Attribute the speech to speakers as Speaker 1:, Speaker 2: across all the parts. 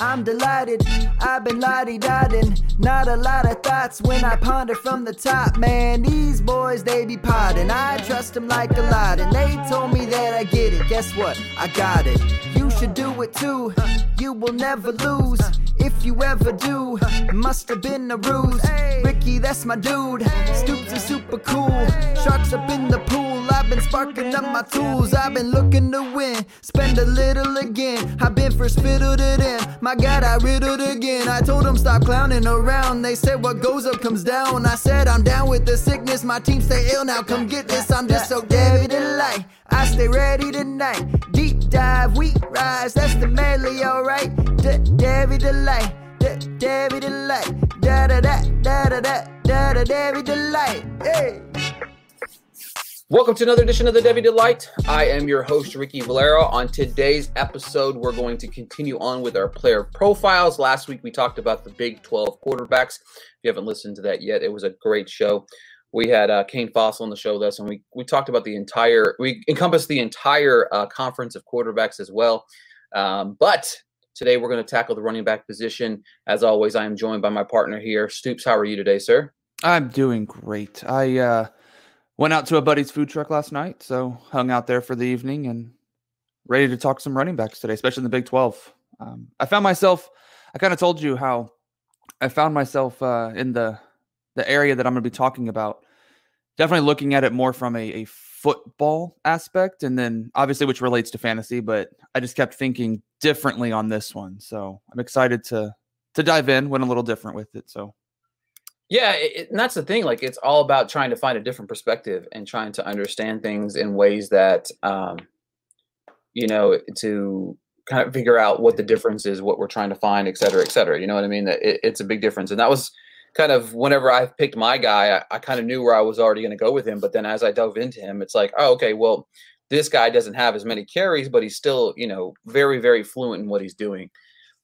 Speaker 1: I'm delighted, I've been lottie dotting. Not a lot of thoughts when I ponder from the top. Man, these boys, they be potting. I trust them like a lot, and they told me that I get it. Guess what? I got it. You should do it too. You will never lose. If you ever do, must have been a ruse. Ricky, that's my dude. Stoops is super cool. Sharks up in the pool. I've been sparking up my tools. I've been looking to win. Spend a little again. I've been first fiddle to them. My God, I riddled again. I told them stop clowning around. They said what goes up comes down. I said I'm down with the sickness. My team stay ill now. Come get this. I'm just so David light. I stay ready tonight. Dive, we rise. That's the medley, alright. David Delight. David Delight. Da da da da da da da da Delight. Hey.
Speaker 2: Welcome to another edition of the Devy Delight. I am your host, Ricky Valero. On today's episode, we're going to continue on with our player profiles. Last week, we talked about the Big 12 quarterbacks. If you haven't listened to that yet, it was a great show. We had uh, Kane Fossil on the show with us, and we, we talked about the entire, we encompassed the entire uh, conference of quarterbacks as well. Um, but today, we're going to tackle the running back position. As always, I am joined by my partner here. Stoops, how are you today, sir?
Speaker 3: I'm doing great. I, uh, Went out to a buddy's food truck last night, so hung out there for the evening and ready to talk some running backs today, especially in the Big 12. Um, I found myself, I kind of told you how I found myself uh, in the the area that I'm going to be talking about. Definitely looking at it more from a, a football aspect, and then obviously which relates to fantasy. But I just kept thinking differently on this one, so I'm excited to to dive in. Went a little different with it, so
Speaker 2: yeah, it, and that's the thing. Like, it's all about trying to find a different perspective and trying to understand things in ways that, um, you know, to kind of figure out what the difference is, what we're trying to find, et cetera, et cetera. You know what I mean? That it, it's a big difference, and that was kind of whenever I picked my guy, I, I kind of knew where I was already going to go with him. But then as I dove into him, it's like, oh, okay, well, this guy doesn't have as many carries, but he's still, you know, very, very fluent in what he's doing.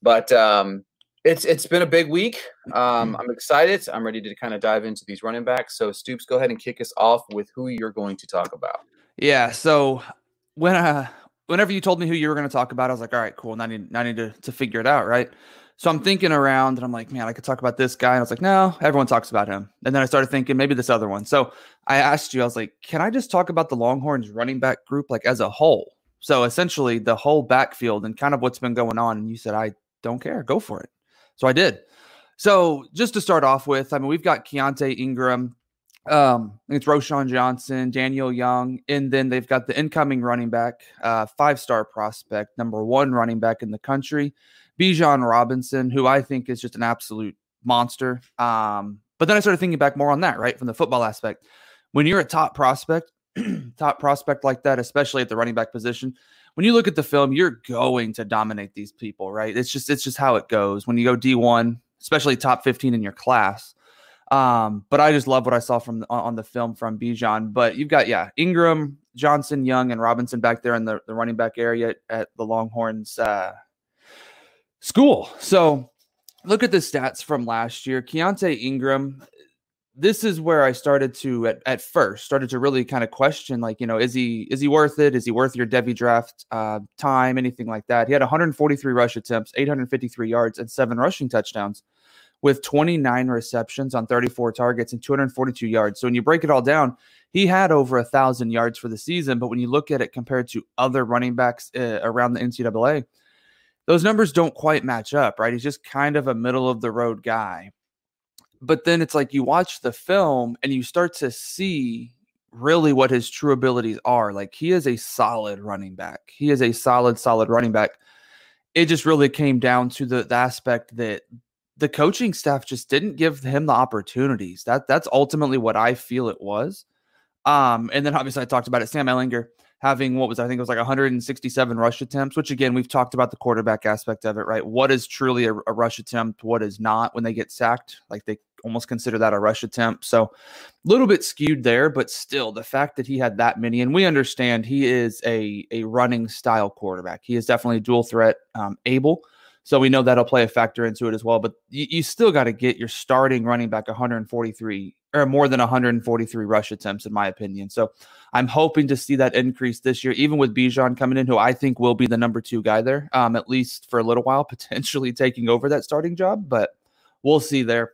Speaker 2: But um, it's it's been a big week. Um. I'm excited. I'm ready to kind of dive into these running backs. So Stoops, go ahead and kick us off with who you're going to talk about.
Speaker 3: Yeah. So when uh whenever you told me who you were going to talk about, I was like, all right, cool. Now I need, now I need to, to figure it out, right? So I'm thinking around and I'm like, man, I could talk about this guy. And I was like, no, everyone talks about him. And then I started thinking maybe this other one. So I asked you, I was like, can I just talk about the Longhorns running back group like as a whole? So essentially the whole backfield and kind of what's been going on. And you said, I don't care. Go for it. So I did. So just to start off with, I mean, we've got Keaontay Ingram. Um, it's Roschon Johnson, Daniel Young, and then they've got the incoming running back, uh, five star prospect, number one running back in the country, Bijan Robinson, who I think is just an absolute monster. Um, but then I started thinking back more on that, right, from the football aspect. When you're a top prospect, top prospect like that, especially at the running back position, when you look at the film, you're going to dominate these people, right? It's just it's just how it goes when you go D1, especially top 15 in your class. Um, but I just love what I saw from on the film from Bijan. But you've got yeah, Ingram, Johnson, Young, and Robinson back there in the, the running back area at, the Longhorns uh, school. So look at the stats from last year. Keaontay Ingram this is where I started to at, at first started to really kind of question like you know is he is he worth it is he worth your Devy draft uh, time anything like that he had 143 rush attempts 853 yards and seven rushing touchdowns with 29 receptions on 34 targets and 242 yards. So when you break it all down, he had over a thousand yards for the season. But when you look at it compared to other running backs uh, around the NCAA, those numbers don't quite match up, right? He's just kind of a middle of the road guy. But then it's like you watch the film and you start to see really what his true abilities are. Like he is a solid running back. He is a solid, solid running back. It just really came down to the, the aspect that the coaching staff just didn't give him the opportunities. That that's ultimately what I feel it was. Um, and then obviously I talked about it. Sam Ehlinger having what was I think it was like 167 rush attempts, which again we've talked about the quarterback aspect of it, right? What is truly a, a, rush attempt? What is not when they get sacked? Like they almost consider that a rush attempt. So a little bit skewed there, but still the fact that he had that many, and we understand he is a a running style quarterback. He is definitely dual threat um, able. So we know that'll play a factor into it as well. But you, you still got to get your starting running back 143 or more than 143 rush attempts, in my opinion. So I'm hoping to see that increase this year, even with Bijan coming in, who I think will be the number two guy there, um, at least for a little while, potentially taking over that starting job. But we'll see there.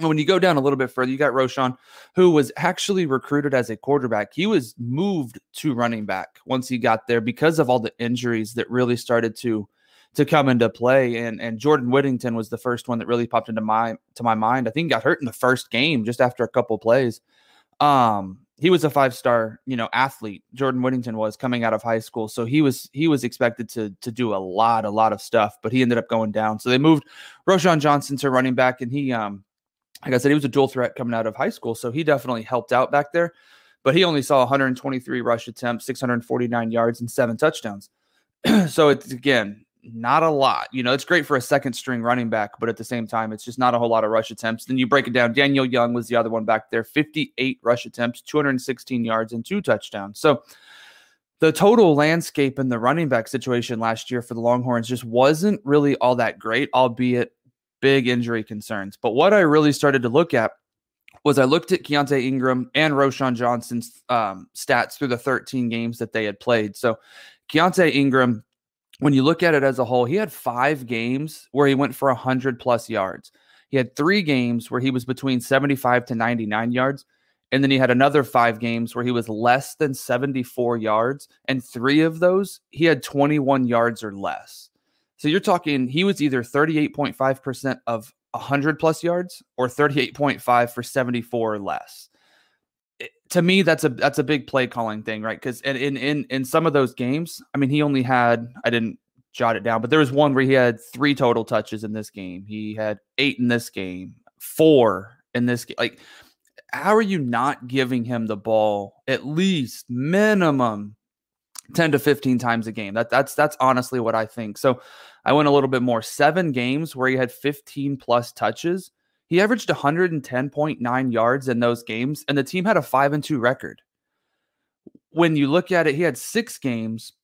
Speaker 3: when you go down a little bit further, you got Roschon, who was actually recruited as a quarterback. He was moved to running back once he got there because of all the injuries that really started to to come into play. And and Jordan Whittington was the first one that really popped into my to my mind. I think he got hurt in the first game just after a couple plays. Um, he was a five star, you know, athlete. Jordan Whittington was coming out of high school, so he was he was expected to to do a lot, a lot of stuff, but he ended up going down. So they moved Roschon Johnson to running back, and he, um, like I said, he was a dual threat coming out of high school, so he definitely helped out back there. But he only saw 123 rush attempts, 649 yards, and seven touchdowns. so it's again not a lot. You know, it's great for a second string running back, but at the same time, it's just not a whole lot of rush attempts. Then you break it down. Daniel Young was the other one back there 58 rush attempts, 216 yards, and two touchdowns. So the total landscape in the running back situation last year for the Longhorns just wasn't really all that great, albeit big injury concerns. But what I really started to look at was I looked at Keaontay Ingram and Roschon Johnson's um, stats through the 13 games that they had played. So Keaontay Ingram when you look at it as a whole, he had five games where he went for 100 plus yards. He had three games where he was between 75 to 99 yards. And then he had another five games where he was less than 74 yards. And three of those, he had 21 yards or less. So you're talking, he was either 38.5% of 100 plus yards or 38.5 for 74 or less. To me, that's a that's a big play calling thing, right? Because in, in in in some of those games, I mean, he only had I didn't jot it down, but there was one where he had three total touches in this game. He had eight in this game, four in this game. Like, how are you not giving him the ball at least minimum 10 to 15 times a game? That that's that's honestly what I think. So I went a little bit more. Seven games where he had 15 plus touches he averaged 110.9 yards in those games, and the team had a 5 and 2 record. When you look at it, he had six games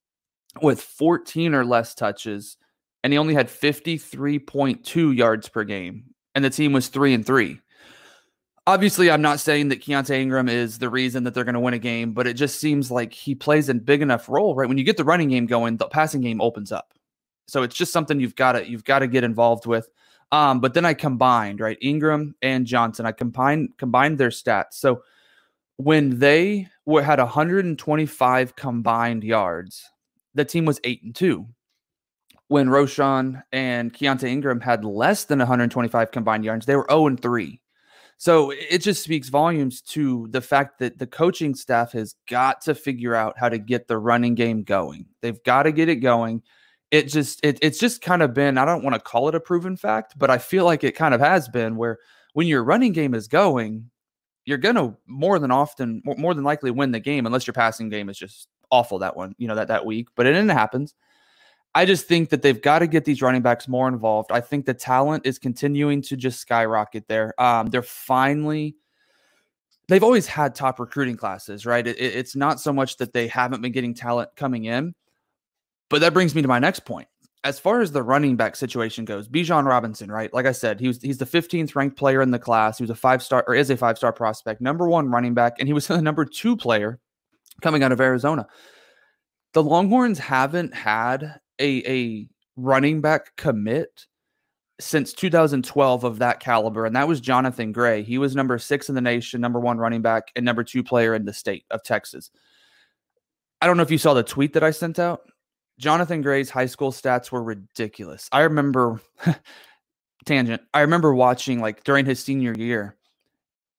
Speaker 3: with 14 or less touches, and he only had 53.2 yards per game, and the team was 3 and 3. Obviously, I'm not saying that Keaontay Ingram is the reason that they're going to win a game, but it just seems like he plays a big enough role, right? When you get the running game going, the passing game opens up. So it's just something you've got to you've got to get involved with. Um, but then I combined right Ingram and Johnson. I combined combined their stats. So when they were had 125 combined yards, the team was eight and two. When Roschon and Keaontay Ingram had less than 125 combined yards, they were 0 and 3. So it just speaks volumes to the fact that the coaching staff has got to figure out how to get the running game going. They've got to get it going it just it, it's just kind of been i don't want to call it a proven fact but i feel like it kind of has been where when your running game is going you're gonna more than often more than likely win the game unless your passing game is just awful that one you know that that week but it, it happens. I just think that they've got to get these running backs more involved. I think the talent is continuing to just skyrocket there. Um, they're finally they've always had top recruiting classes right? It, it's not so much that they haven't been getting talent coming in but that brings me to my next point. As far as the running back situation goes, Bijan Robinson, right? Like I said, he was he's the 15th ranked player in the class. He was a five star or is a five star prospect, number one running back, and he was the number two player coming out of Arizona. The Longhorns haven't had a a running back commit since 2012 of that caliber, and that was Johnathan Gray. He was number six in the nation, number one running back, and number two player in the state of Texas. I don't know if you saw the tweet that I sent out. Johnathan Gray's high school stats were ridiculous. I remember tangent. I remember watching like during his senior year,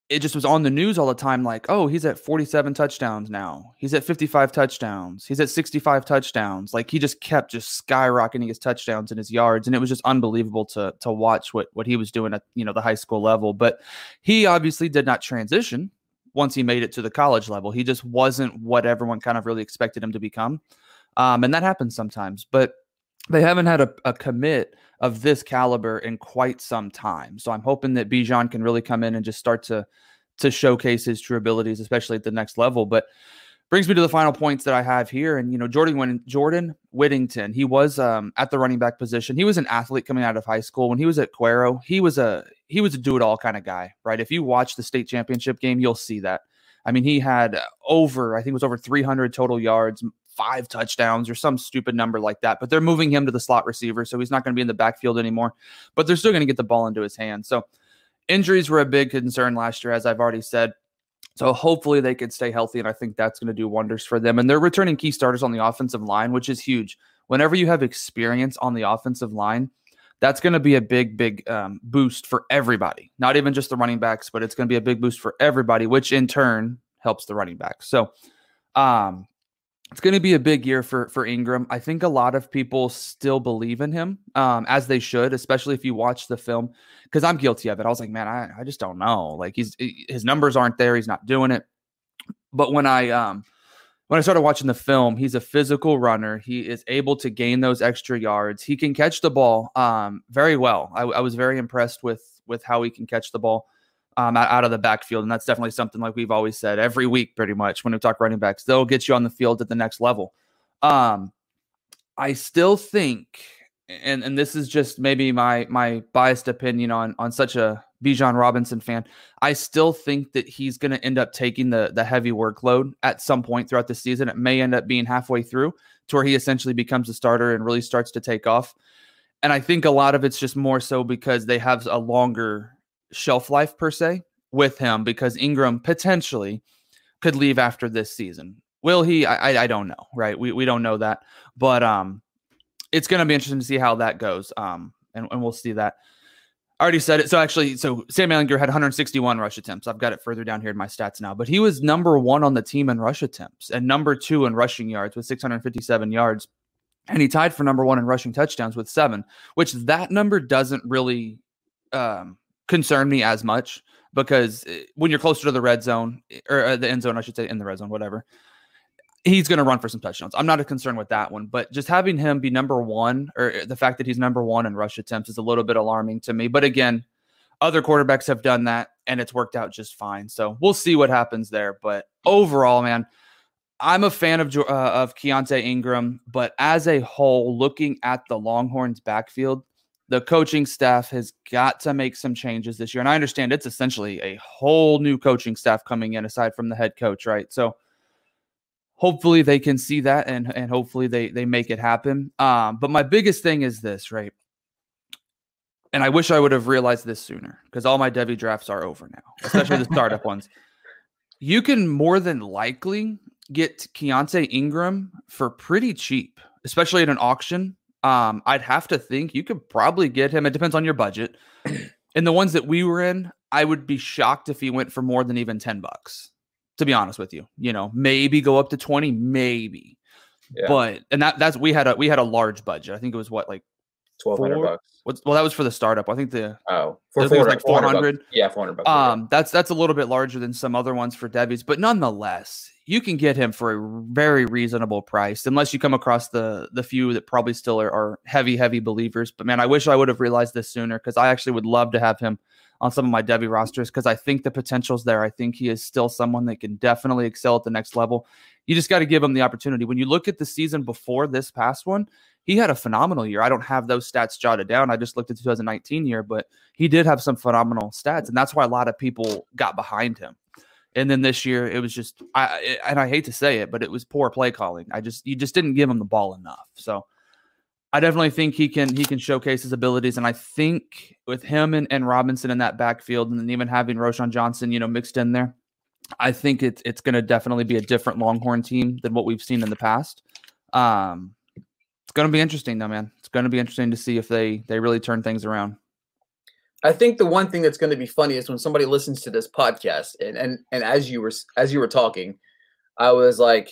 Speaker 3: it just was on the news all the time like, oh, he's at 47 touchdowns now. He's at 55 touchdowns. He's at 65 touchdowns. Like he just kept just skyrocketing his touchdowns and his yards and it was just unbelievable to to watch what what he was doing at, you know, the high school level, but he obviously did not transition once he made it to the college level. He just wasn't what everyone kind of really expected him to become. Um, and that happens sometimes, but they haven't had a, a commit of this caliber in quite some time. So I'm hoping that Bijan can really come in and just start to to showcase his true abilities, especially at the next level. But brings me to the final points that I have here. And you know, Jordan when Jordan Whittington, he was um, at the running back position. He was an athlete coming out of high school. When he was at Cuero, he was a he was a do it all kind of guy, right? If you watch the state championship game, you'll see that. I mean, he had over, I think it was over 300 total yards, five touchdowns or some stupid number like that. But they're moving him to the slot receiver, so he's not going to be in the backfield anymore. But they're still going to get the ball into his hands. So injuries were a big concern last year, as I've already said. So hopefully they can stay healthy, and I think that's going to do wonders for them. And they're returning key starters on the offensive line, which is huge. Whenever you have experience on the offensive line, that's going to be a big, big um, boost for everybody. Not even just the running backs, but it's going to be a big boost for everybody, which in turn helps the running backs. So, um, it's going to be a big year for for Ingram. I think a lot of people still believe in him, um, as they should, especially if you watch the film. Because I'm guilty of it. I was like, man, I, I just don't know. Like he's his numbers aren't there. He's not doing it. But when I um when I started watching the film, he's a physical runner. He is able to gain those extra yards. He can catch the ball um very well. I, I was very impressed with with how he can catch the ball um, out of the backfield. And that's definitely something like we've always said every week, pretty much when we talk running backs, they'll get you on the field at the next level. Um, I still think, and and this is just maybe my my biased opinion on on such a Bijan Robinson fan. I still think that he's going to end up taking the the heavy workload at some point throughout the season. It may end up being halfway through to where he essentially becomes a starter and really starts to take off. And I think a lot of it's just more so because they have a longer shelf life per se with him because Ingram potentially could leave after this season. Will he? I I don't know. Right? We we don't know that, but um, it's to be interesting to see how that goes. Um, and, and we'll see that. I already said it. So actually, so Sam Ehlinger had 161 rush attempts. I've got it further down here in my stats now, but he was number one on the team in rush attempts and number two in rushing yards with 657 yards. And he tied for number one in rushing touchdowns with seven, which that number doesn't really um, concern me as much because eh, when you're closer to the red zone eh, or uh, the end zone, I should say in the red zone, whatever, he's going to run for some touchdowns. I'm not a concern with that one, but just having him be number one or eh, the fact that he's number one in rush attempts is a little bit alarming to me. But again, other quarterbacks have done that and it's worked out just fine. So we'll see what happens there. But overall, man, I'm a fan of uh, of Keaontay Ingram, but as a whole, looking at the Longhorns backfield, the coaching staff has got to make some changes this year. And I understand it's essentially a whole new coaching staff coming in aside from the head coach, right? So hopefully they can see that and and hopefully they they make it happen. Um, but my biggest thing is this, right? And I wish I would have realized this sooner because all my Devy drafts are over now, especially the startup ones. You can more than likely get Keaontay Ingram for pretty cheap, especially at an auction um, I'd have to think you could probably get him. It depends on your budget. In the ones that we were in, I would be shocked if he went for more than even 10 bucks, to be honest with you. You know, maybe go up to 20, maybe. Yeah. But and that that's we had a we had a large budget. I think it was what like
Speaker 2: twelve hundred bucks.
Speaker 3: Well, that was for the startup. I think the
Speaker 2: oh
Speaker 3: for four, like four hundred.
Speaker 2: Yeah, four hundred bucks.
Speaker 3: Um, that's that's a little bit larger than some other ones for Devy's, but nonetheless, you can get him for a very reasonable price, unless you come across the the few that probably still are, are heavy, heavy believers. But man, I wish I would have realized this sooner because I actually would love to have him on some of my Debbie rosters because I think the potential's there. I think he is still someone that can definitely excel at the next level. You just got to give him the opportunity. When you look at the season before this past one, he had a phenomenal year. I don't have those stats jotted down. I just looked at 2019 year, but he did have some phenomenal stats, and that's why a lot of people got behind him. And then this year, it was just, I and I hate to say it, but it was poor play calling. I just, you just didn't give him the ball enough. So I definitely think he can he can showcase his abilities, and I think with him and, and Robinson in that backfield, and then even having Roschon Johnson, you know, mixed in there, I think it's it's going to definitely be a different Longhorn team than what we've seen in the past. Um, it's going to be interesting, though, man. It's going to be interesting to see if they they really turn things around.
Speaker 2: I think the one thing that's going to be funny is when somebody listens to this podcast, and and and as you were as you were talking, I was like,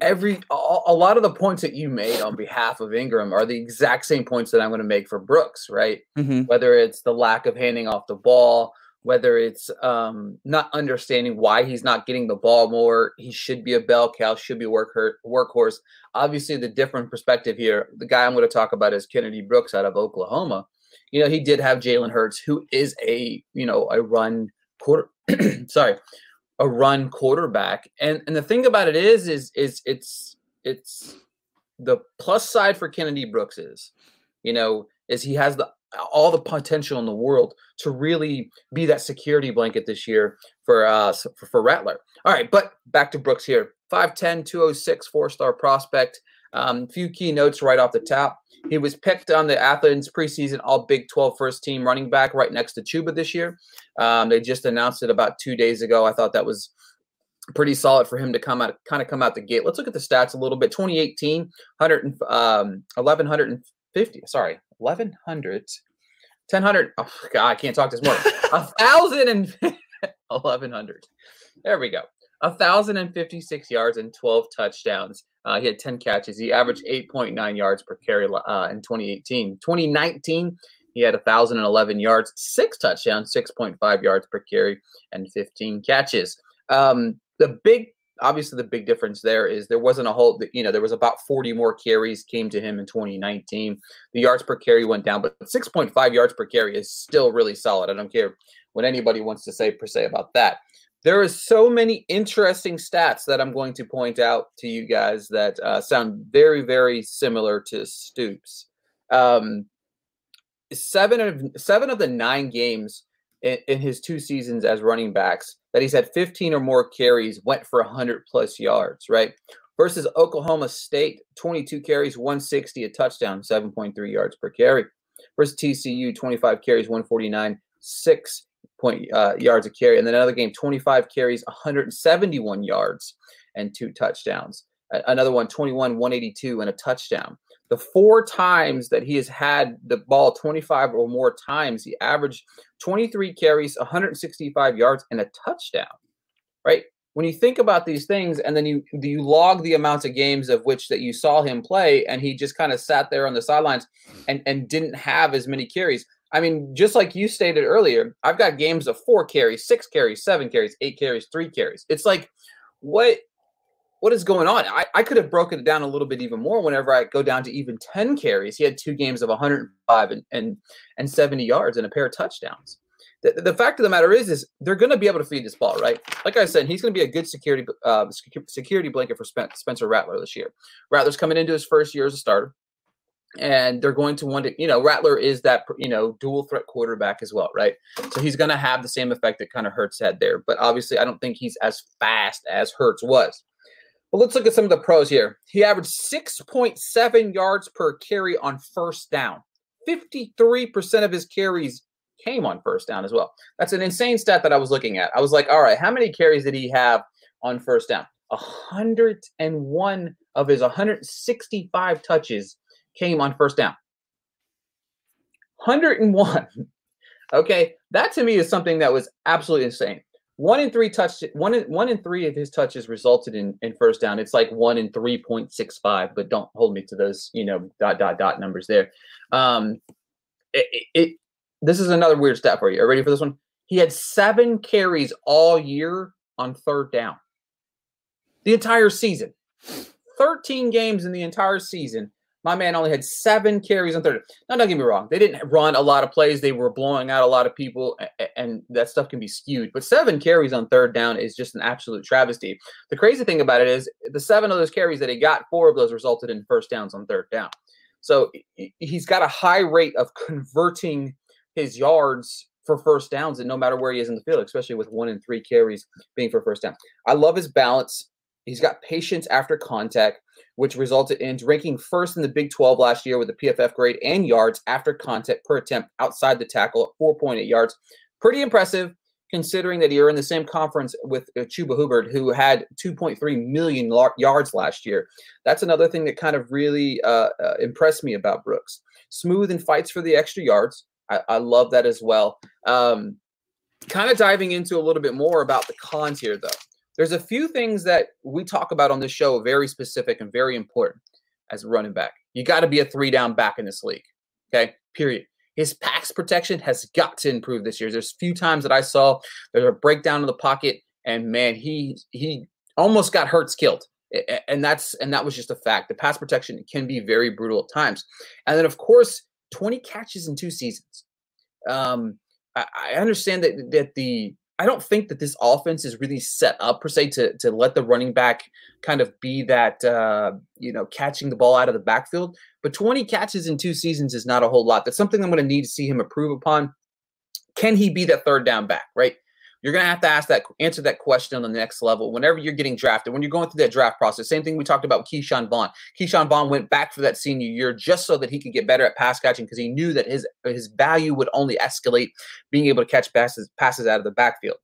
Speaker 2: every a, a lot of the points that you made on behalf of Ingram are the exact same points that I'm going to make for Brooks, right?
Speaker 3: Mm-hmm.
Speaker 2: Whether it's the lack of handing off the ball, whether it's um, not understanding why he's not getting the ball more, he should be a bell cow, should be work workhorse. Obviously, the different perspective here, the guy I'm going to talk about is Kennedy Brooks out of Oklahoma. You know, he did have Jalen Hurts, who is a you know a run quarter. sorry, a run quarterback. And and the thing about it is is is it's it's the plus side for Kennedy Brooks is, you know, is he has the all the potential in the world to really be that security blanket this year for uh for, for Rattler. All right, but back to Brooks here. 5'10, 206, four-star prospect. Um, few key notes right off the top. He was picked on the Athlon preseason All Big 12 first team running back right next to Chuba this year. Um, they just announced it about two days ago. I thought that was pretty solid for him to come out, kind of come out the gate. Let's look at the stats a little bit. 2018, 100, um, 1150. Sorry, 1100. 1000. Oh, God, I can't talk this morning. A thousand and 1100. There we go. 1,056 yards and 12 touchdowns. Uh, he had 10 catches. He averaged 8.9 yards per carry uh, in 2018. 2019, he had 1,011 yards, six touchdowns, 6.5 yards per carry, and 15 catches. Um, the big, obviously, the big difference there is there wasn't a whole, you know, there was about 40 more carries came to him in 2019. The yards per carry went down, but 6.5 yards per carry is still really solid. I don't care what anybody wants to say per se about that there is so many interesting stats that I'm going to point out to you guys that uh, sound very, very similar to Stoops. Um, seven of seven of the nine games in, in, his two seasons as running backs that he's had 15 or more carries went for 100 plus yards, right? Versus Oklahoma State, 22 carries, 160, a touchdown, 7.3 yards per carry. Versus TCU, 25 carries, 149, six point uh, yards a carry. And then another game, 25 carries, 171 yards and two touchdowns. Another one, 21, 182 and a touchdown. The four times that he has had the ball 25 or more times, he averaged 23 carries, 165 yards, and a touchdown. Right? When you think about these things, and then you you log the amounts of games of which that you saw him play, and he just kind of sat there on the sidelines and and didn't have as many carries. I mean, just like you stated earlier, I've got games of four carries, six carries, seven carries, eight carries, three carries. It's like, what what is going on? I, I could have broken it down a little bit even more whenever I go down to even 10 carries. He had two games of 105 and, and, and 70 yards and a pair of touchdowns. The, the fact of the matter is, is they're going to be able to feed this ball, right? Like I said, he's going to be a good security uh, security blanket for Spencer Rattler this year. Rattler's coming into his first year as a starter and they're going to want to, you know, Rattler is that, you know, dual threat quarterback as well, right? So he's going to have the same effect that kind of Hurts had there. But obviously, I don't think he's as fast as Hurts was. But let's look at some of the pros here. He averaged 6.7 yards per carry on first down. 53% of his carries came on first down as well. That's an insane stat that I was looking at. I was like, all right, how many carries did he have on first down? 101 of his 165 touches came on first down. 101. Okay, that to me is something that was absolutely insane. One in three touch, one in one in three of his touches resulted in in first down. It's like one in three point six five, but don't hold me to those, you know, dot dot dot numbers there. Um, it, it, it this is another weird stat for you. Are you ready for this one? He had seven carries all year on third down. The entire season, thirteen games in the entire season, my man only had seven carries on third. Now, don't get me wrong; they didn't run a lot of plays. They were blowing out a lot of people, and that stuff can be skewed. But seven carries on third down is just an absolute travesty. The crazy thing about it is the seven of those carries that he got, four of those resulted in first downs on third down. So he's got a high rate of converting his yards for first downs, and no matter where he is in the field, especially with one and three carries being for first down. I love his balance. He's got patience after contact, which resulted in ranking first in the Big 12 last year with a PFF grade and yards after contact per attempt outside the tackle at 4.8 yards. Pretty impressive considering that you're in the same conference with uh, Chuba Hubbard, who had 2.3 million yards last year. That's another thing that kind of really uh, uh, impressed me about Brooks. Smooth and fights for the extra yards. I, I love that as well. Um, kind of diving into a little bit more about the cons here, though. There's a few things that we talk about on this show, very specific and very important as a running back. You got to be a three down back in this league. Okay, period. His pass protection has got to improve this year. There's a few times that I saw there's a breakdown in the pocket, and man, he he almost got Hurts killed. And that's and that was just a fact. The pass protection can be very brutal at times. And then of course, 20 catches in two seasons. Um, I, I understand that that the I don't think that this offense is really set up per se to to let the running back kind of be that uh, you know catching the ball out of the backfield. But 20 catches in two seasons is not a whole lot. That's something I'm going to need to see him improve upon. Can he be that third down back? Right. You're going to have to ask that, answer that question on the next level. Whenever you're getting drafted, when you're going through that draft process, same thing we talked about Ke'Shawn Vaughn. Ke'Shawn Vaughn went back for that senior year just so that he could get better at pass catching because he knew that his his value would only escalate being able to catch passes passes out of the backfield.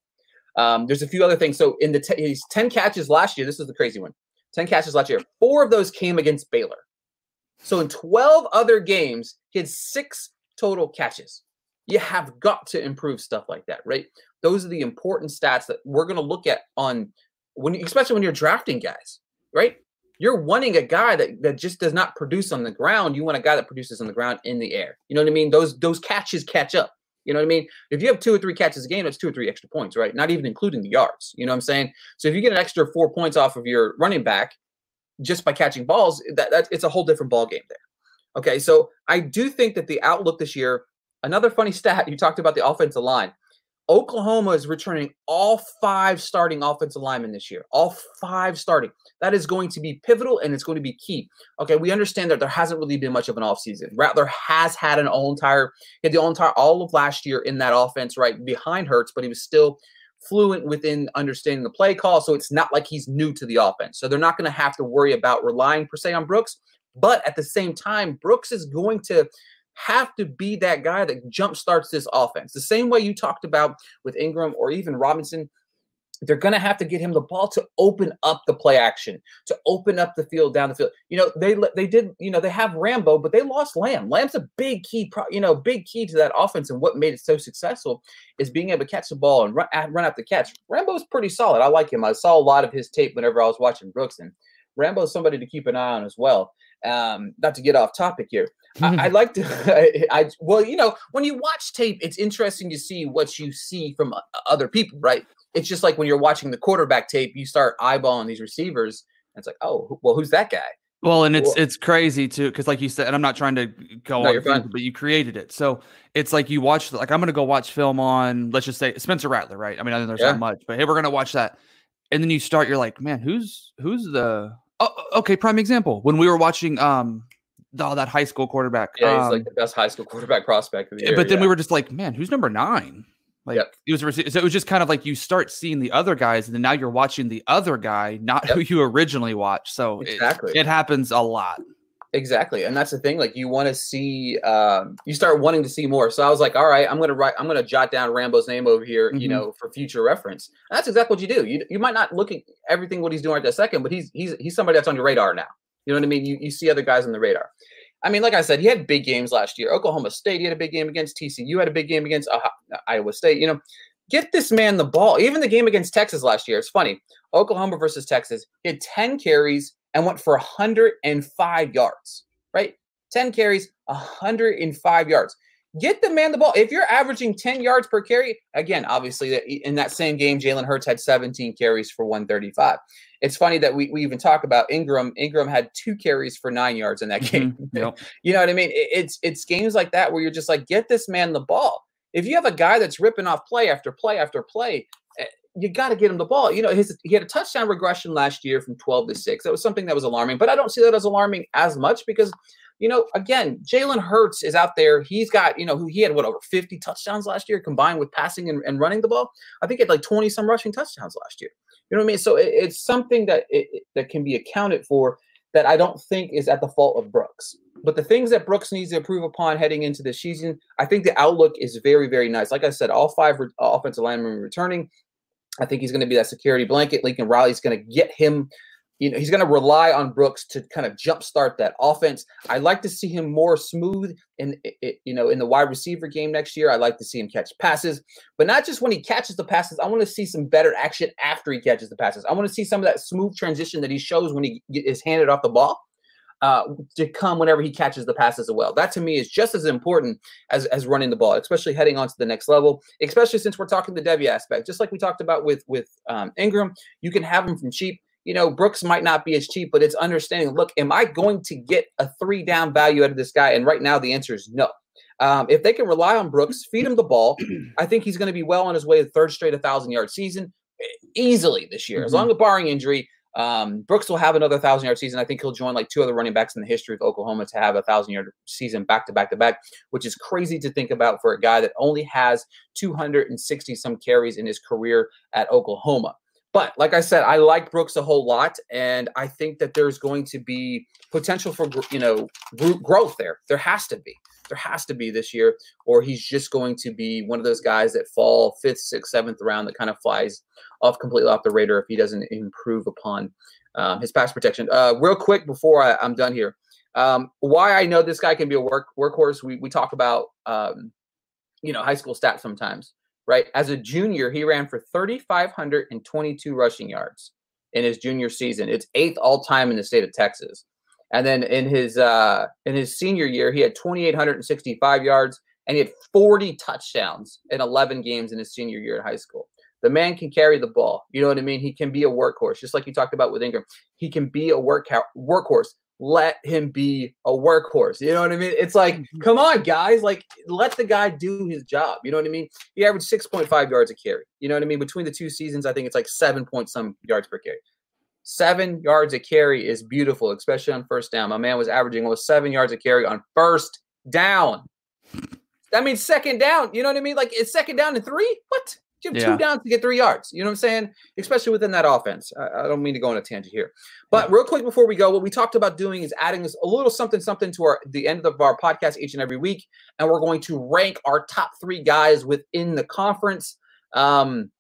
Speaker 2: Um, there's a few other things. So in the t- he's 10 catches last year. This is the crazy one. 10 catches last year. Four of those came against Baylor. So in 12 other games, he had six total catches. You have got to improve stuff like that, right? Those are the important stats that we're going to look at on when, especially when you're drafting guys, right? You're wanting a guy that, that just does not produce on the ground. You want a guy that produces on the ground in the air. You know what I mean? Those those catches catch up. You know what I mean? If you have two or three catches a game, that's two or three extra points, right? Not even including the yards. You know what I'm saying? So if you get an extra four points off of your running back just by catching balls, that, that it's a whole different ball game there. Okay, so I do think that the outlook this year. Another funny stat you talked about the offensive line. Oklahoma is returning all five starting offensive linemen this year. All five starting. That is going to be pivotal and it's going to be key. Okay, we understand that there hasn't really been much of an offseason. Rattler has had an all entire, he had the all entire all of last year in that offense right behind Hurts, but he was still fluent within understanding the play call. So it's not like he's new to the offense. So they're not going to have to worry about relying per se on Brooks. But at the same time, Brooks is going to have to be that guy that jump starts this offense. The same way you talked about with Ingram or even Robinson, they're going to have to get him the ball to open up the play action, to open up the field down the field. You know, they they did, you know, they have Rambo, but they lost Lamb. Lamb's a big key, pro, you know, big key to that offense and what made it so successful is being able to catch the ball and run, run out the catch. Rambo's pretty solid. I like him. I saw a lot of his tape whenever I was watching Brooks and Rambo's somebody to keep an eye on as well. Um, not to get off topic here. I, I, like to. I, I, well, you know, when you watch tape, it's interesting to see what you see from other people, right? It's just like when you're watching the quarterback tape, you start eyeballing these receivers, and it's like, oh, well, who's that guy?
Speaker 3: Well, and it's well, it's crazy too, because like you said, and I'm not trying to go no, on, but you created it, so it's like you watch. Like I'm gonna go watch film on, let's just say Spencer Rattler, right? I mean, I know there's yeah. not much, but hey, we're gonna watch that, and then you start, you're like, man, who's who's the Oh, okay, prime example. When we were watching um oh, that high school quarterback.
Speaker 2: Yeah, he's
Speaker 3: um,
Speaker 2: like the best high school quarterback prospect of the year.
Speaker 3: But then
Speaker 2: yeah.
Speaker 3: we were just like, man, who's number nine? Like yep. it was so it was just kind of like you start seeing the other guys, and then now you're watching the other guy, not yep. who you originally watched. So exactly, it, it happens a lot.
Speaker 2: Exactly, and that's the thing. Like you want to see, um, you start wanting to see more. So I was like, all right, I'm gonna write, I'm gonna jot down Rambo's name over here, mm-hmm. you know, for future reference. And that's exactly what you do. You you might not look at everything what he's doing right that second, but he's he's he's somebody that's on your radar now. You know what I mean? You you see other guys on the radar. I mean, like I said, he had big games last year. Oklahoma State, he had a big game against TCU, had a big game against uh, Iowa State. You know, get this man the ball. Even the game against Texas last year, it's funny. Oklahoma versus Texas, he had 10 carries and went for 105 yards, right? 10 carries, 105 yards. Get the man the ball. If you're averaging 10 yards per carry, again, obviously in that same game, Jalen Hurts had 17 carries for 135. It's funny that we, we even talk about Ingram. Ingram had two carries for nine yards in that game. Mm-hmm. Yep. you know what I mean? It's it's games like that where you're just like, get this man the ball. If you have a guy that's ripping off play after play after play, you got to get him the ball. You know, his he had a touchdown regression last year from 12 to 6. That was something that was alarming, but I don't see that as alarming as much because, you know, again, Jalen Hurts is out there. He's got, you know, who he had what over 50 touchdowns last year combined with passing and, and running the ball. I think he had like 20 some rushing touchdowns last year. You know what I mean? So it, it's something that it, that can be accounted for that I don't think is at the fault of Brooks. But the things that Brooks needs to improve upon heading into the season, I think the outlook is very, very nice. Like I said, all five re- uh, offensive linemen returning. I think he's going to be that security blanket. Lincoln Riley's going to get him you know, he's going to rely on Brooks to kind of jumpstart that offense. I like to see him more smooth in, you know, in the wide receiver game next year. I like to see him catch passes, but not just when he catches the passes. I want to see some better action after he catches the passes. I want to see some of that smooth transition that he shows when he is handed off the ball. Uh, to come whenever he catches the passes as well. That to me is just as important as, as running the ball, especially heading on to the next level, especially since we're talking the Devy aspect. Just like we talked about with with um, Ingram, you can have him from cheap you know, Brooks might not be as cheap, but it's understanding. Look, am I going to get a three down value out of this guy? And right now, the answer is no. Um, if they can rely on Brooks, feed him the ball, I think he's going to be well on his way to third straight 1,000 yard season easily this year. Mm-hmm. As long as barring injury, um, Brooks will have another 1,000 yard season. I think he'll join like two other running backs in the history of Oklahoma to have a 1,000 yard season back to back to back, which is crazy to think about for a guy that only has 260 some carries in his career at Oklahoma. But like I said, I like Brooks a whole lot, and I think that there's going to be potential for you know growth there. There has to be. Has to be this year, or he's just going to be one of those guys that fall fifth, sixth, seventh round that kind of flies off completely off the radar if he doesn't improve upon um, his pass protection. Uh, real quick before I, am done here, um, why I know this guy can be a work workhorse. We we talk about um, you know high school stats sometimes right? As a junior, he ran for 3,522 rushing yards in his junior season. It's eighth all time in the state of Texas. And then in his uh, in his senior year, he had 2,865 yards and he had 40 touchdowns in 11 games in his senior year in high school. The man can carry the ball. You know what I mean? He can be a workhorse, just like you talked about with Ingram. He can be a work workhorse let him be a workhorse. You know what I mean? It's like, mm-hmm. come on, guys, like let the guy do his job. You know what I mean? He averaged 6.5 yards a carry. You know what I mean? Between the two seasons, I think it's like seven point some yards per carry. Seven yards a carry is beautiful, especially on first down. My man was averaging almost seven yards a carry on first down. That means second down. You know what I mean? Like it's second down and three. What? You have yeah. two downs to get three yards. You know what I'm saying? Especially within that offense. I, I, don't mean to go on a tangent here, but real quick before we go, what we talked about doing is adding a little something, something to our the end of our podcast each and every week, and we're going to rank our top three guys within the conference. Um,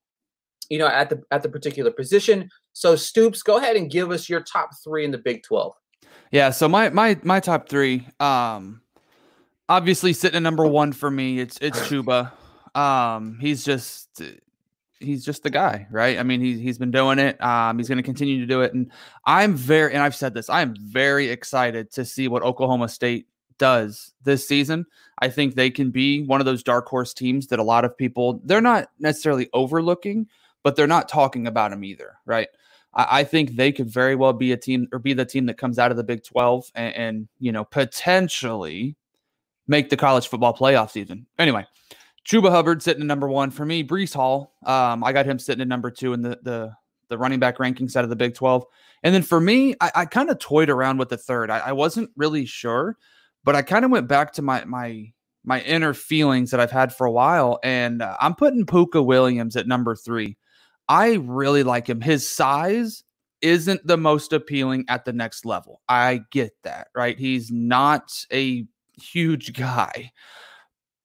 Speaker 2: you know, at the at the particular position. So Stoops, go ahead and give us your top three in the Big Twelve.
Speaker 3: Yeah. So my my my top three. Um, obviously sitting at number one for me, it's it's Chuba. Um, he's just he's just the guy, right? I mean, he's he's been doing it. Um, he's going to continue to do it, and I'm very and I've said this. I am very excited to see what Oklahoma State does this season. I think they can be one of those dark horse teams that a lot of people they're not necessarily overlooking, but they're not talking about them either, right? I, I think they could very well be a team or be the team that comes out of the Big Twelve and, and you know potentially make the college football playoff season. Anyway, Chuba Hubbard sitting at number one for me. Breece Hall, um, I got him sitting at number two in the the the running back ranking side of the Big Twelve. And then for me, I, I kind of toyed around with the third. I, I wasn't really sure, but I kind of went back to my my my inner feelings that I've had for a while, and uh, I'm putting Pooka Williams at number three. I really like him. His size isn't the most appealing at the next level. I get that, right? He's not a huge guy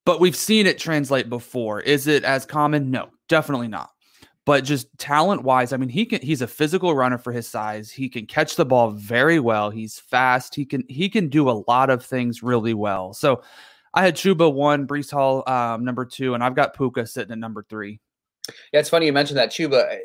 Speaker 3: but we've seen it translate before. Is it as common? No, definitely not. But just talent wise, I mean, he can he's a physical runner for his size. He can catch the ball very well. He's fast. He can he can do a lot of things really well. So I had Chuba one, Breece Hall um, number two, and I've got Pooka sitting at number three.
Speaker 2: Yeah, it's funny you mentioned that Chuba.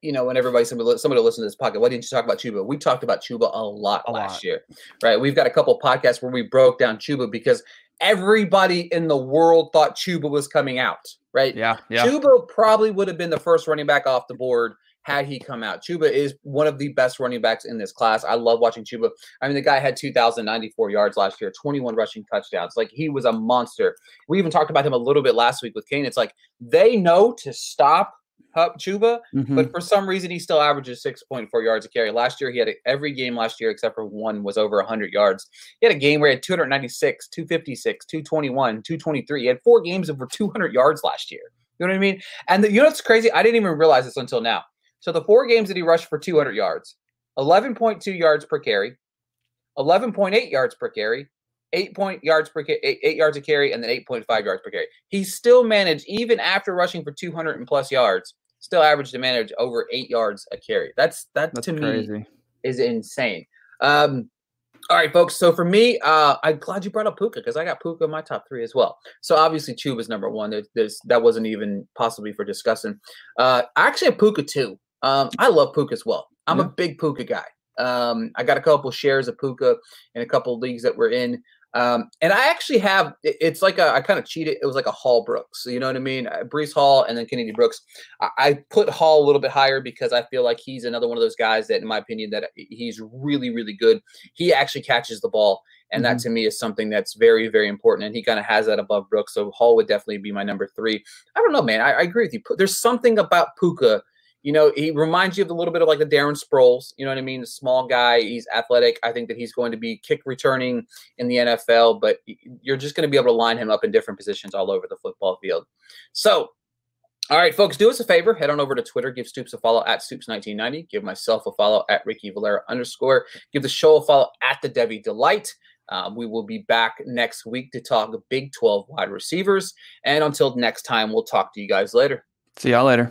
Speaker 2: You know, when everybody somebody somebody listen to this podcast, why didn't you talk about Chuba? We talked about Chuba a lot a last lot. year, right? We've got a couple podcasts where we broke down Chuba because everybody in the world thought Chuba was coming out, right?
Speaker 3: Yeah, yeah.
Speaker 2: Chuba probably would have been the first running back off the board had he come out. Chuba is one of the best running backs in this class. I love watching Chuba. I mean, the guy had 2,094 yards last year, 21 rushing touchdowns. Like he was a monster. We even talked about him a little bit last week with Kane. It's like they know to stop Chuba, mm-hmm. but for some reason he still averages 6.4 yards a carry. Last year he had a, every game last year except for one was over 100 yards. He had a game where he had 296, 256, 221, 223. He had four games over 200 yards last year. You know what I mean? And the, you know what's crazy? I didn't even realize this until now. So the four games that he rushed for 200 yards, 11.2 yards per carry, 11.8 yards per carry, eight point yards per eight, eight yards a carry, and then 8.5 yards per carry. He still managed, even after rushing for 200 and plus yards, still averaged to manage over eight yards a carry. That's that
Speaker 3: That's
Speaker 2: to
Speaker 3: crazy.
Speaker 2: me is insane. Um, all right, folks. So for me, uh, I'm glad you brought up Pooka because I got Pooka in my top three as well. So obviously, Chuba's number one. There's, there's that wasn't even possibly for discussing. Uh, I actually have Pooka too. Um, I love Puka as well. I'm
Speaker 3: Yeah.
Speaker 2: a big Puka guy. Um, I got a couple shares of Puka in a couple leagues that we're in. Um, and I actually have it's like a I kind of cheated. It was like a Hall Brooks. You know what I mean? Uh, Breece Hall and then Kennedy Brooks. I, I put Hall a little bit higher because I feel like he's another one of those guys that, in my opinion, that he's really, really good. He actually catches the ball, and that to me is something that's very, very important. And he kind of has that above Brooks. So Hall would definitely be my number three. I don't know, man. I, I agree with you. There's something about Puka. You know, he reminds you of a little bit of like the Darren Sproles. You know what I mean? A small guy. He's athletic. I think that he's going to be kick returning in the NFL, but you're just going to be able to line him up in different positions all over the football field. So, all right, folks, do us a favor. Head on over to Twitter. Give Stoops a follow at Stoops1990. Give myself a follow at Ricky Valera underscore. Give the show a follow at the Devy Delight. Um, we will be back next week to talk Big 12 wide receivers. And until next time, we'll talk to you guys later.
Speaker 3: See y'all later.